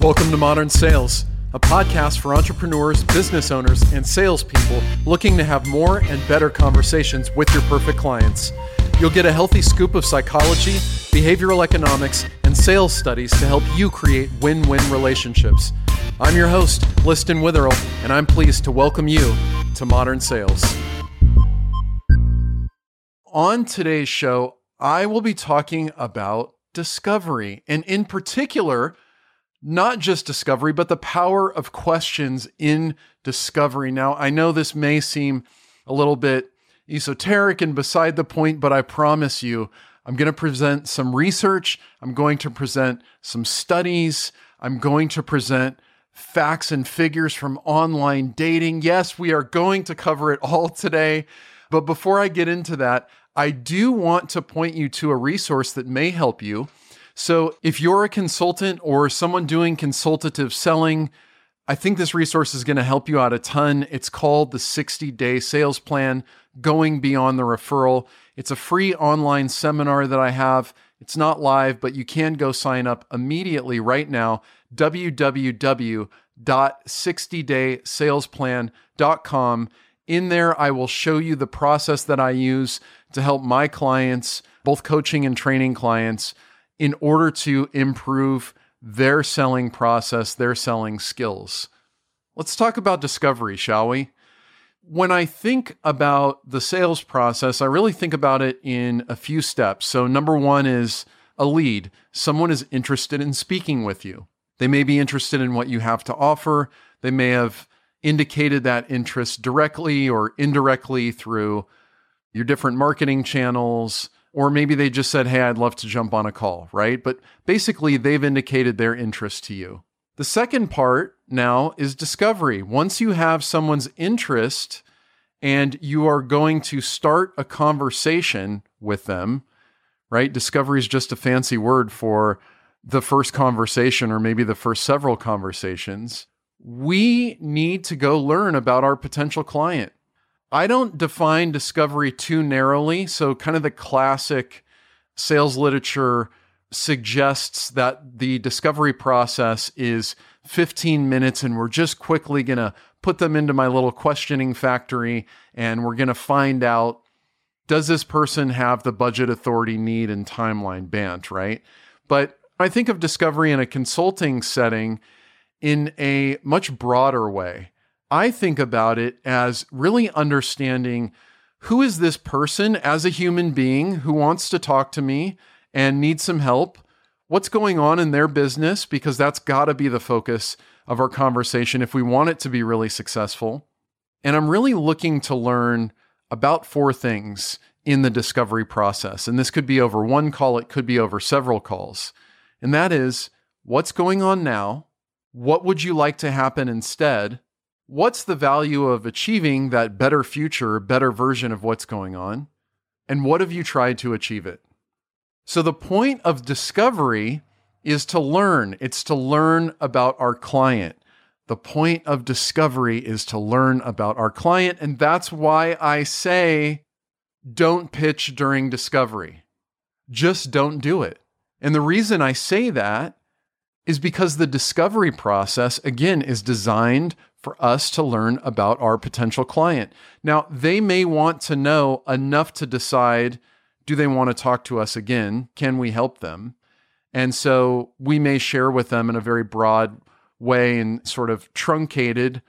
Welcome to Modern Sales, a podcast for entrepreneurs, business owners, and salespeople looking to have more and better conversations with your perfect clients. You'll get a healthy scoop of psychology, behavioral economics, and sales studies to help you create win win relationships. I'm your host, Liston Witherill, and I'm pleased to welcome you to Modern Sales. On today's show, I will be talking about discovery, and in particular, not just discovery, but the power of questions in discovery. Now, I know this may seem a little bit esoteric and beside the point, but I promise you, I'm going to present some research. I'm going to present some studies. I'm going to present facts and figures from online dating. Yes, we are going to cover it all today. But before I get into that, I do want to point you to a resource that may help you. So, if you're a consultant or someone doing consultative selling, I think this resource is going to help you out a ton. It's called the 60 Day Sales Plan Going Beyond the Referral. It's a free online seminar that I have. It's not live, but you can go sign up immediately right now. www.60daysalesplan.com. In there, I will show you the process that I use to help my clients, both coaching and training clients, in order to improve their selling process, their selling skills. Let's talk about discovery, shall we? When I think about the sales process, I really think about it in a few steps. So, number one is a lead. Someone is interested in speaking with you. They may be interested in what you have to offer. They may have indicated that interest directly or indirectly through your different marketing channels, or maybe they just said, Hey, I'd love to jump on a call, right? But basically, they've indicated their interest to you. The second part now is discovery. Once you have someone's interest and you are going to start a conversation with them, right? Discovery is just a fancy word for the first conversation or maybe the first several conversations. We need to go learn about our potential client. I don't define discovery too narrowly. So, kind of the classic sales literature suggests that the discovery process is 15 minutes and we're just quickly going to put them into my little questioning factory and we're going to find out does this person have the budget authority need and timeline BANT, right? But I think of discovery in a consulting setting in a much broader way. I think about it as really understanding who is this person as a human being who wants to talk to me and needs some help? What's going on in their business? Because that's got to be the focus of our conversation if we want it to be really successful. And I'm really looking to learn about four things in the discovery process. And this could be over one call, it could be over several calls. And that is what's going on now? What would you like to happen instead? What's the value of achieving that better future, better version of what's going on? And what have you tried to achieve it? So, the point of discovery is to learn, it's to learn about our client. The point of discovery is to learn about our client. And that's why I say don't pitch during discovery. Just don't do it. And the reason I say that is because the discovery process, again, is designed for us to learn about our potential client. Now, they may want to know enough to decide do they want to talk to us again? Can we help them? And so we may share with them in a very broad way and sort of truncated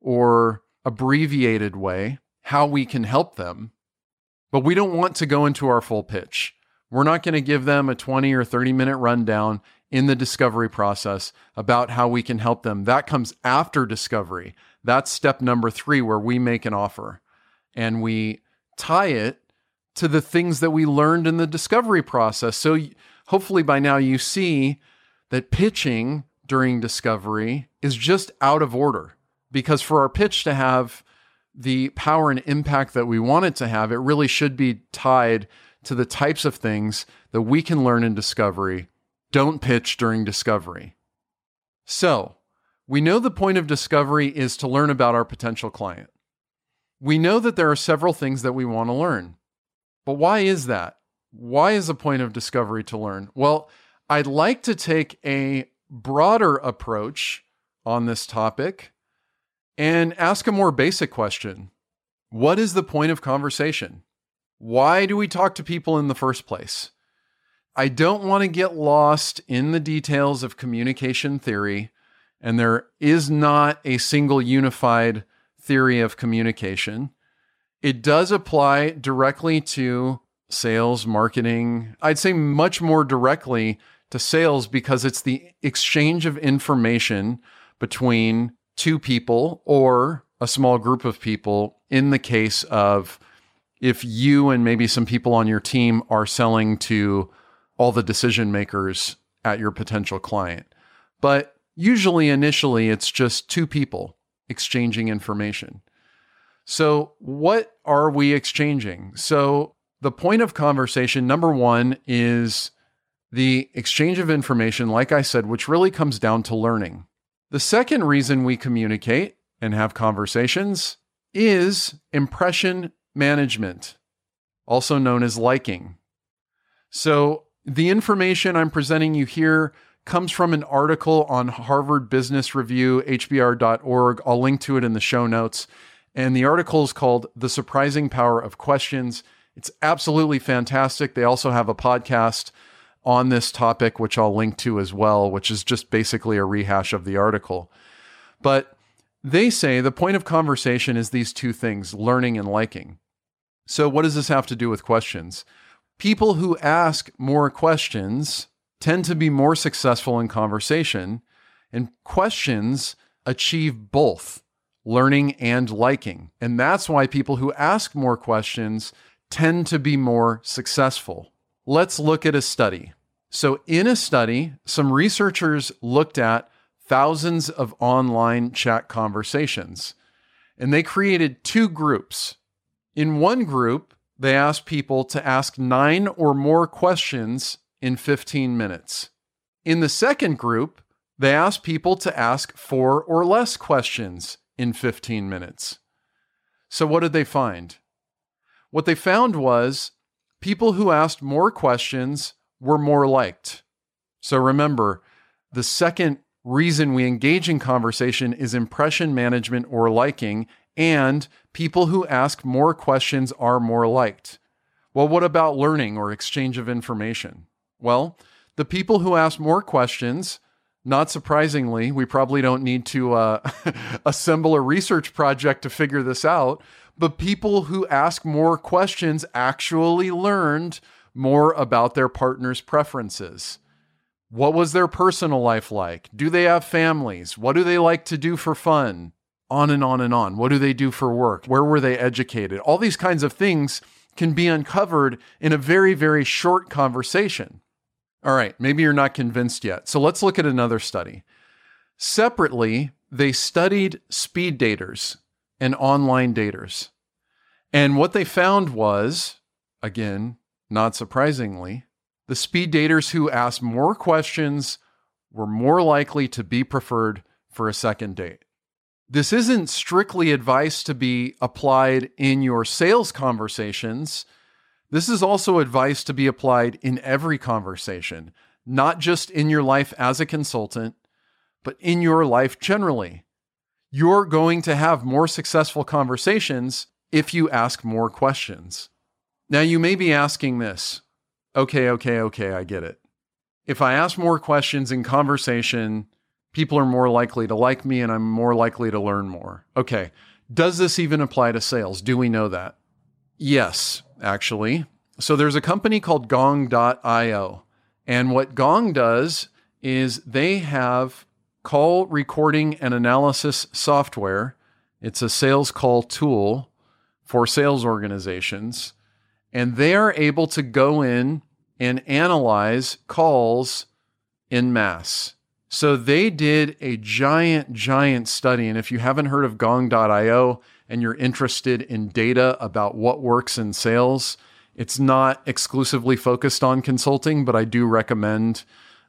or abbreviated way how we can help them. But we don't want to go into our full pitch. We're not going to give them a 20 or 30 minute rundown in the discovery process about how we can help them. That comes after discovery. That's step number three, where we make an offer and we tie it to the things that we learned in the discovery process. So hopefully by now you see that pitching during discovery is just out of order because for our pitch to have the power and impact that we want it to have, it really should be tied to the types of things that we can learn in discovery don't pitch during discovery. So, we know the point of discovery is to learn about our potential client. We know that there are several things that we want to learn. But why is that? Why is the point of discovery to learn? Well, I'd like to take a broader approach on this topic and ask a more basic question What is the point of conversation? Why do we talk to people in the first place? I don't want to get lost in the details of communication theory, and there is not a single unified theory of communication. It does apply directly to sales, marketing. I'd say much more directly to sales because it's the exchange of information between two people or a small group of people in the case of if you and maybe some people on your team are selling to all the decision makers at your potential client. But usually, initially, it's just two people exchanging information. So, what are we exchanging? So, the point of conversation, number one, is the exchange of information, like I said, which really comes down to learning. The second reason we communicate and have conversations is impression management, also known as liking. So, the information I'm presenting you here comes from an article on Harvard Business Review, hbr.org. I'll link to it in the show notes. And the article is called The Surprising Power of Questions. It's absolutely fantastic. They also have a podcast on this topic, which I'll link to as well, which is just basically a rehash of the article. But they say the point of conversation is these two things learning and liking. So, what does this have to do with questions? People who ask more questions tend to be more successful in conversation, and questions achieve both learning and liking. And that's why people who ask more questions tend to be more successful. Let's look at a study. So, in a study, some researchers looked at thousands of online chat conversations, and they created two groups. In one group, they asked people to ask nine or more questions in 15 minutes. In the second group, they asked people to ask four or less questions in 15 minutes. So, what did they find? What they found was people who asked more questions were more liked. So, remember, the second reason we engage in conversation is impression management or liking, and people who ask more questions are more liked. Well, what about learning or exchange of information? Well, the people who ask more questions, not surprisingly, we probably don't need to uh, assemble a research project to figure this out, but people who ask more questions actually learned more about their partner's preferences. What was their personal life like? Do they have families? What do they like to do for fun? On and on and on. What do they do for work? Where were they educated? All these kinds of things can be uncovered in a very, very short conversation. All right, maybe you're not convinced yet. So let's look at another study. Separately, they studied speed daters and online daters. And what they found was, again, not surprisingly, the speed daters who asked more questions were more likely to be preferred for a second date. This isn't strictly advice to be applied in your sales conversations. This is also advice to be applied in every conversation, not just in your life as a consultant, but in your life generally. You're going to have more successful conversations if you ask more questions. Now, you may be asking this okay, okay, okay, I get it. If I ask more questions in conversation, people are more likely to like me and I'm more likely to learn more. Okay. Does this even apply to sales? Do we know that? Yes, actually. So there's a company called gong.io. And what Gong does is they have call recording and analysis software. It's a sales call tool for sales organizations and they are able to go in and analyze calls in mass. So they did a giant, giant study. And if you haven't heard of gong.io and you're interested in data about what works in sales, it's not exclusively focused on consulting, but I do recommend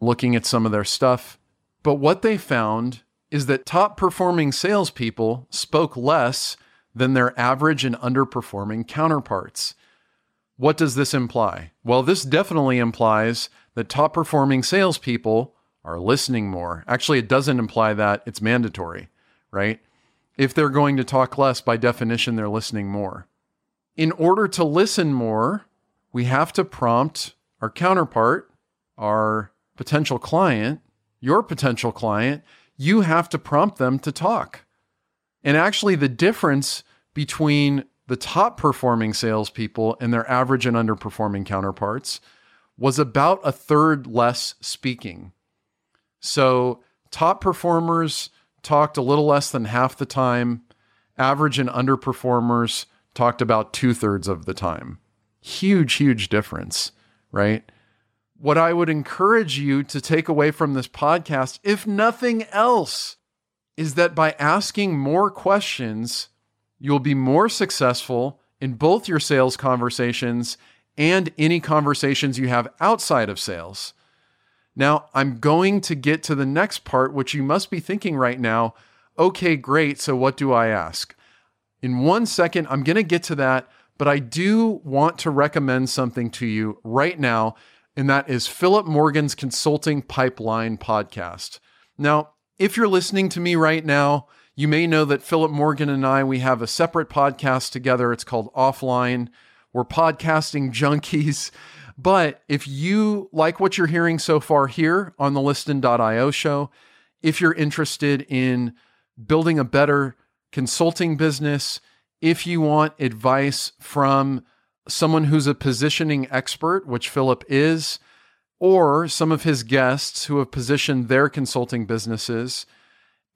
looking at some of their stuff. But what they found is that top performing salespeople spoke less than their average and underperforming counterparts. What does this imply? Well, this definitely implies that top performing salespeople are listening more. Actually, it doesn't imply that it's mandatory, right? If they're going to talk less, by definition, they're listening more. In order to listen more, we have to prompt our counterpart, our potential client, your potential client, you have to prompt them to talk. And actually, the difference between the top performing salespeople and their average and underperforming counterparts was about a third less speaking. So, top performers talked a little less than half the time, average and underperformers talked about two thirds of the time. Huge, huge difference, right? What I would encourage you to take away from this podcast, if nothing else, is that by asking more questions, you'll be more successful in both your sales conversations and any conversations you have outside of sales. Now, I'm going to get to the next part, which you must be thinking right now. Okay, great. So, what do I ask? In one second, I'm going to get to that, but I do want to recommend something to you right now, and that is Philip Morgan's Consulting Pipeline podcast. Now, if you're listening to me right now, you may know that Philip Morgan and I we have a separate podcast together. It's called Offline. We're podcasting junkies. But if you like what you're hearing so far here on the Liston.io show, if you're interested in building a better consulting business, if you want advice from someone who's a positioning expert, which Philip is, or some of his guests who have positioned their consulting businesses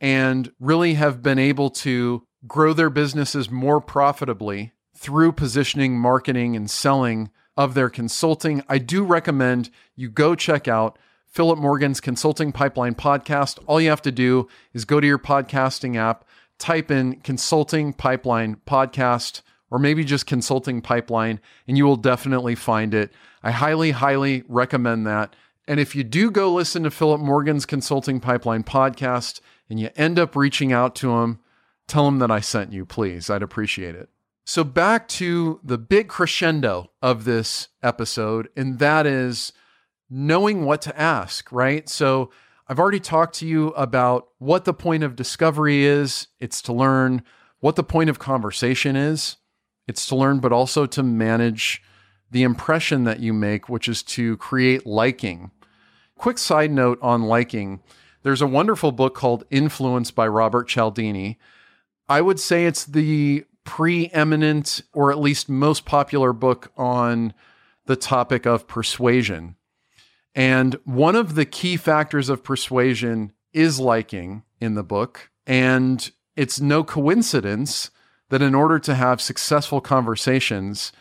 and really have been able to grow their businesses more profitably through positioning, marketing, and selling of their consulting, I do recommend you go check out Philip Morgan's Consulting Pipeline podcast. All you have to do is go to your podcasting app, type in Consulting Pipeline Podcast, or maybe just Consulting Pipeline, and you will definitely find it. I highly, highly recommend that. And if you do go listen to Philip Morgan's Consulting Pipeline podcast and you end up reaching out to him, tell him that I sent you, please. I'd appreciate it. So, back to the big crescendo of this episode, and that is knowing what to ask, right? So, I've already talked to you about what the point of discovery is it's to learn, what the point of conversation is it's to learn, but also to manage the impression that you make, which is to create liking. Quick side note on liking there's a wonderful book called Influence by Robert Cialdini. I would say it's the preeminent or at least most popular book on the topic of persuasion. And one of the key factors of persuasion is liking in the book. And it's no coincidence that in order to have successful conversations,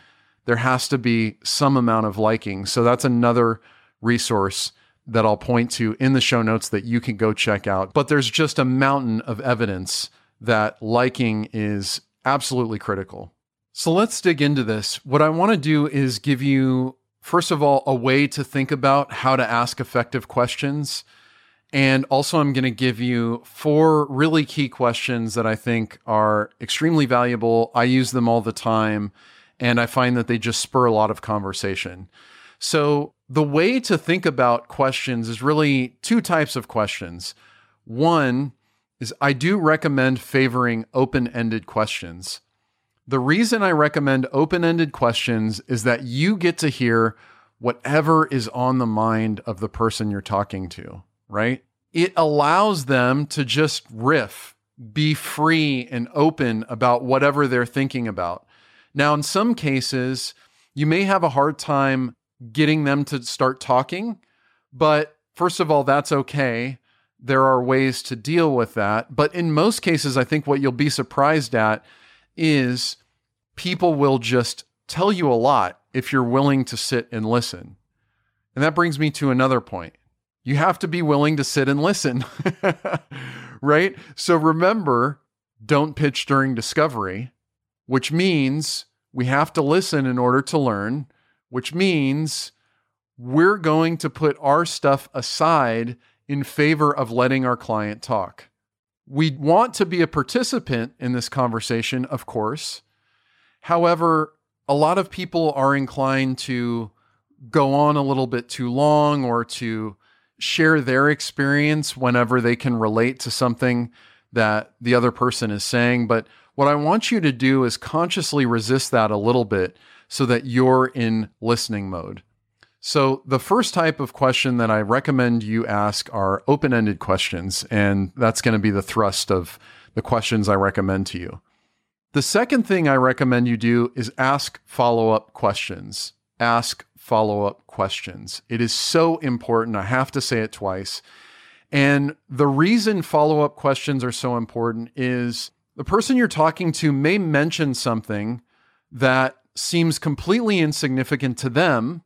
there has to be some amount of liking. So that's another resource that I'll point to in the show notes that you can go check out. But there's just a mountain of evidence that liking is absolutely critical. So let's dig into this. What I want to do is give you, first of all, a way to think about how to ask effective questions. And also, I'm going to give you four really key questions that I think are extremely valuable. I use them all the time, and I find that they just spur a lot of conversation. So, the way to think about questions is really two types of questions. One is I do recommend favoring open ended questions. The reason I recommend open ended questions is that you get to hear whatever is on the mind of the person you're talking to, right? It allows them to just riff, be free and open about whatever they're thinking about. Now, in some cases, you may have a hard time getting them to start talking, but first of all, that's okay there are ways to deal with that. But in most cases, I think what you'll be surprised at is people will just tell you a lot if you're willing to sit and listen. And that brings me to another point. You have to be willing to sit and listen, right? So remember, don't pitch during discovery, which means we have to listen in order to learn, which means we're going to put our stuff aside in favor of letting our client talk. We want to be a participant in this conversation, of course. However, a lot of people are inclined to go on a little bit too long or to share their experience whenever they can relate to something that the other person is saying. But what I want you to do is consciously resist that a little bit so that you're in listening mode. So, the first type of question that I recommend you ask are open ended questions. And that's going to be the thrust of the questions I recommend to you. The second thing I recommend you do is ask follow up questions. Ask follow up questions. It is so important. I have to say it twice. And the reason follow up questions are so important is the person you're talking to may mention something that seems completely insignificant to them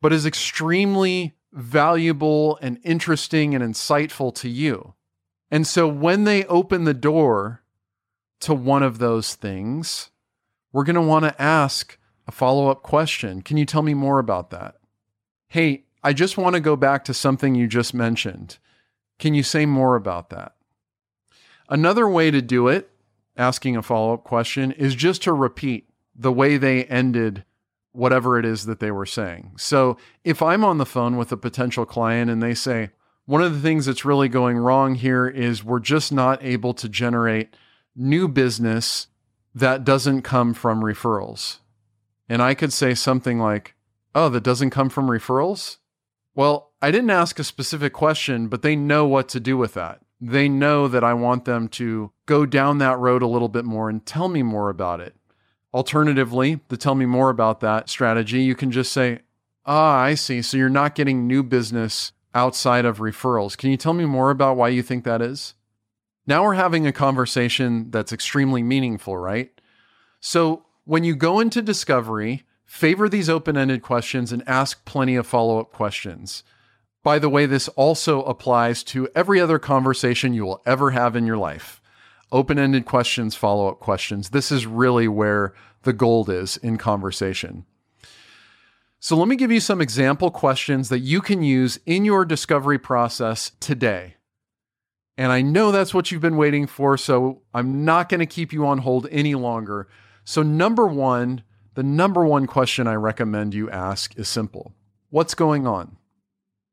but is extremely valuable and interesting and insightful to you. And so when they open the door to one of those things, we're going to want to ask a follow up question. Can you tell me more about that? Hey, I just want to go back to something you just mentioned. Can you say more about that? Another way to do it, asking a follow up question, is just to repeat the way they ended whatever it is that they were saying. So if I'm on the phone with a potential client and they say, one of the things that's really going wrong here is we're just not able to generate new business that doesn't come from referrals. And I could say something like, oh, that doesn't come from referrals? Well, I didn't ask a specific question, but they know what to do with that. They know that I want them to go down that road a little bit more and tell me more about it. Alternatively, to tell me more about that strategy, you can just say, Ah, I see. So you're not getting new business outside of referrals. Can you tell me more about why you think that is? Now we're having a conversation that's extremely meaningful, right? So when you go into discovery, favor these open ended questions and ask plenty of follow up questions. By the way, this also applies to every other conversation you will ever have in your life open ended questions, follow up questions. This is really where the gold is in conversation. So, let me give you some example questions that you can use in your discovery process today. And I know that's what you've been waiting for, so I'm not going to keep you on hold any longer. So, number one, the number one question I recommend you ask is simple What's going on?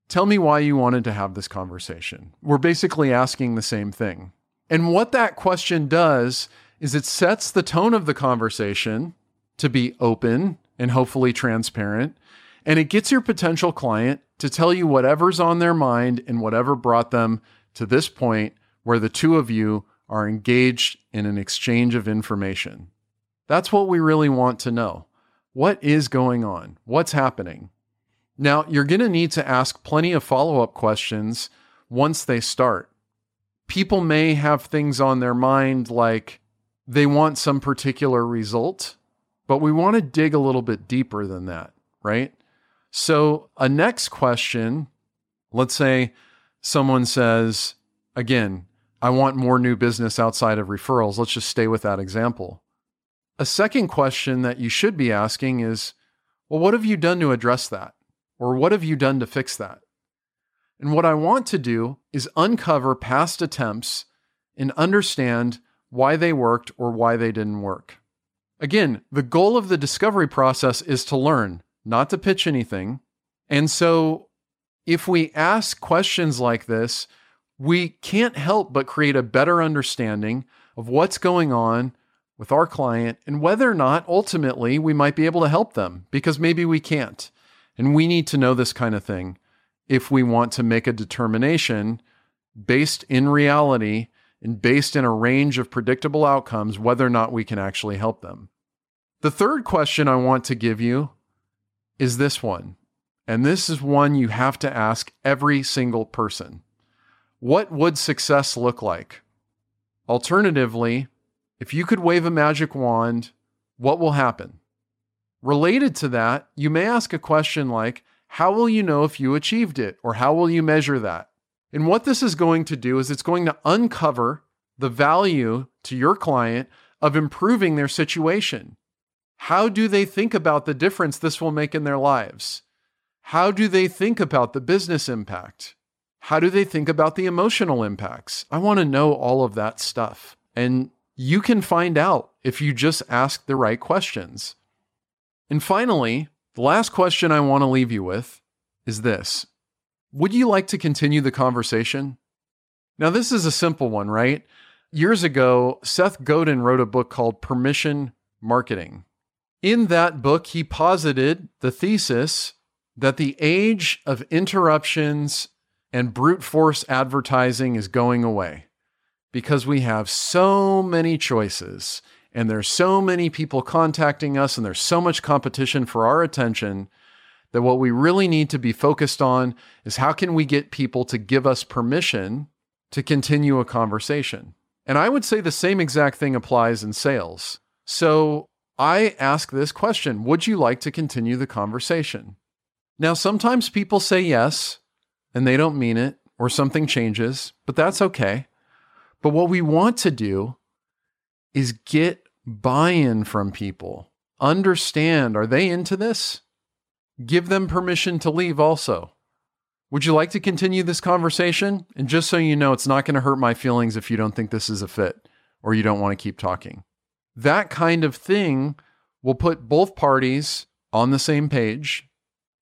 Tell me why you wanted to have this conversation. We're basically asking the same thing. And what that question does is it sets the tone of the conversation to be open and hopefully transparent. And it gets your potential client to tell you whatever's on their mind and whatever brought them to this point where the two of you are engaged in an exchange of information. That's what we really want to know. What is going on? What's happening? Now, you're going to need to ask plenty of follow up questions once they start people may have things on their mind like they want some particular result, but we want to dig a little bit deeper than that, right? So, a next question let's say someone says, again, I want more new business outside of referrals. Let's just stay with that example. A second question that you should be asking is, well, what have you done to address that? Or what have you done to fix that? And what I want to do is uncover past attempts and understand why they worked or why they didn't work. Again, the goal of the discovery process is to learn, not to pitch anything. And so if we ask questions like this, we can't help but create a better understanding of what's going on with our client and whether or not ultimately we might be able to help them because maybe we can't. And we need to know this kind of thing if we want to make a determination based in reality and based in a range of predictable outcomes whether or not we can actually help them. The third question I want to give you is this one. And this is one you have to ask every single person. What would success look like? Alternatively, if you could wave a magic wand, what will happen? Related to that, you may ask a question like how will you know if you achieved it or how will you measure that? And what this is going to do is it's going to uncover the value to your client of improving their situation. How do they think about the difference this will make in their lives? How do they think about the business impact? How do they think about the emotional impacts? I want to know all of that stuff. And you can find out if you just ask the right questions. And finally, the last question I want to leave you with is this Would you like to continue the conversation? Now, this is a simple one, right? Years ago, Seth Godin wrote a book called Permission Marketing. In that book, he posited the thesis that the age of interruptions and brute force advertising is going away because we have so many choices and there's so many people contacting us and there's so much competition for our attention that what we really need to be focused on is how can we get people to give us permission to continue a conversation. And I would say the same exact thing applies in sales. So I ask this question Would you like to continue the conversation? Now, sometimes people say yes and they don't mean it, or something changes, but that's okay. But what we want to do is get buy in from people. Understand are they into this? Give them permission to leave also. Would you like to continue this conversation? And just so you know, it's not going to hurt my feelings if you don't think this is a fit or you don't want to keep talking. That kind of thing will put both parties on the same page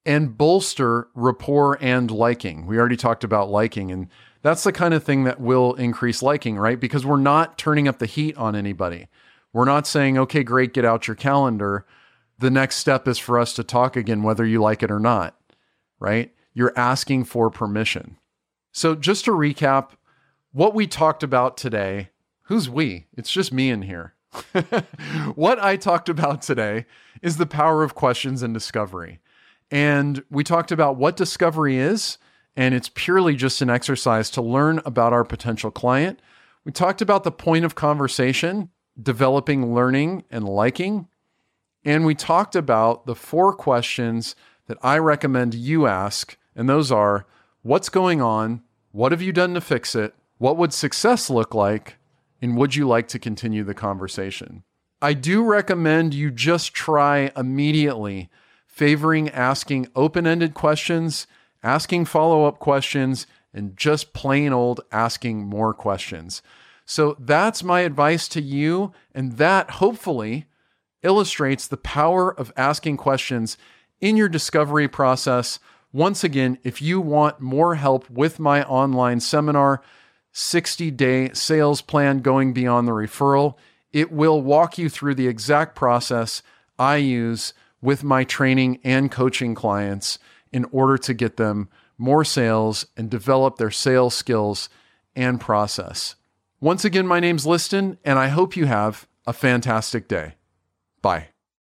and bolster rapport and liking. We already talked about liking, and that's the kind of thing that will increase liking, right? Because we're not turning up the heat on anybody. We're not saying, okay, great, get out your calendar. The next step is for us to talk again, whether you like it or not, right? You're asking for permission. So, just to recap, what we talked about today, who's we? It's just me in here. what I talked about today is the power of questions and discovery. And we talked about what discovery is, and it's purely just an exercise to learn about our potential client. We talked about the point of conversation developing learning and liking. And we talked about the four questions that I recommend you ask. And those are what's going on? What have you done to fix it? What would success look like? And would you like to continue the conversation? I do recommend you just try immediately favoring asking open ended questions, asking follow up questions, and just plain old asking more questions. So that's my advice to you. And that hopefully illustrates the power of asking questions in your discovery process. Once again, if you want more help with my online seminar, 60 day sales plan going beyond the referral, it will walk you through the exact process I use with my training and coaching clients in order to get them more sales and develop their sales skills and process. Once again, my name's Liston, and I hope you have a fantastic day. Bye.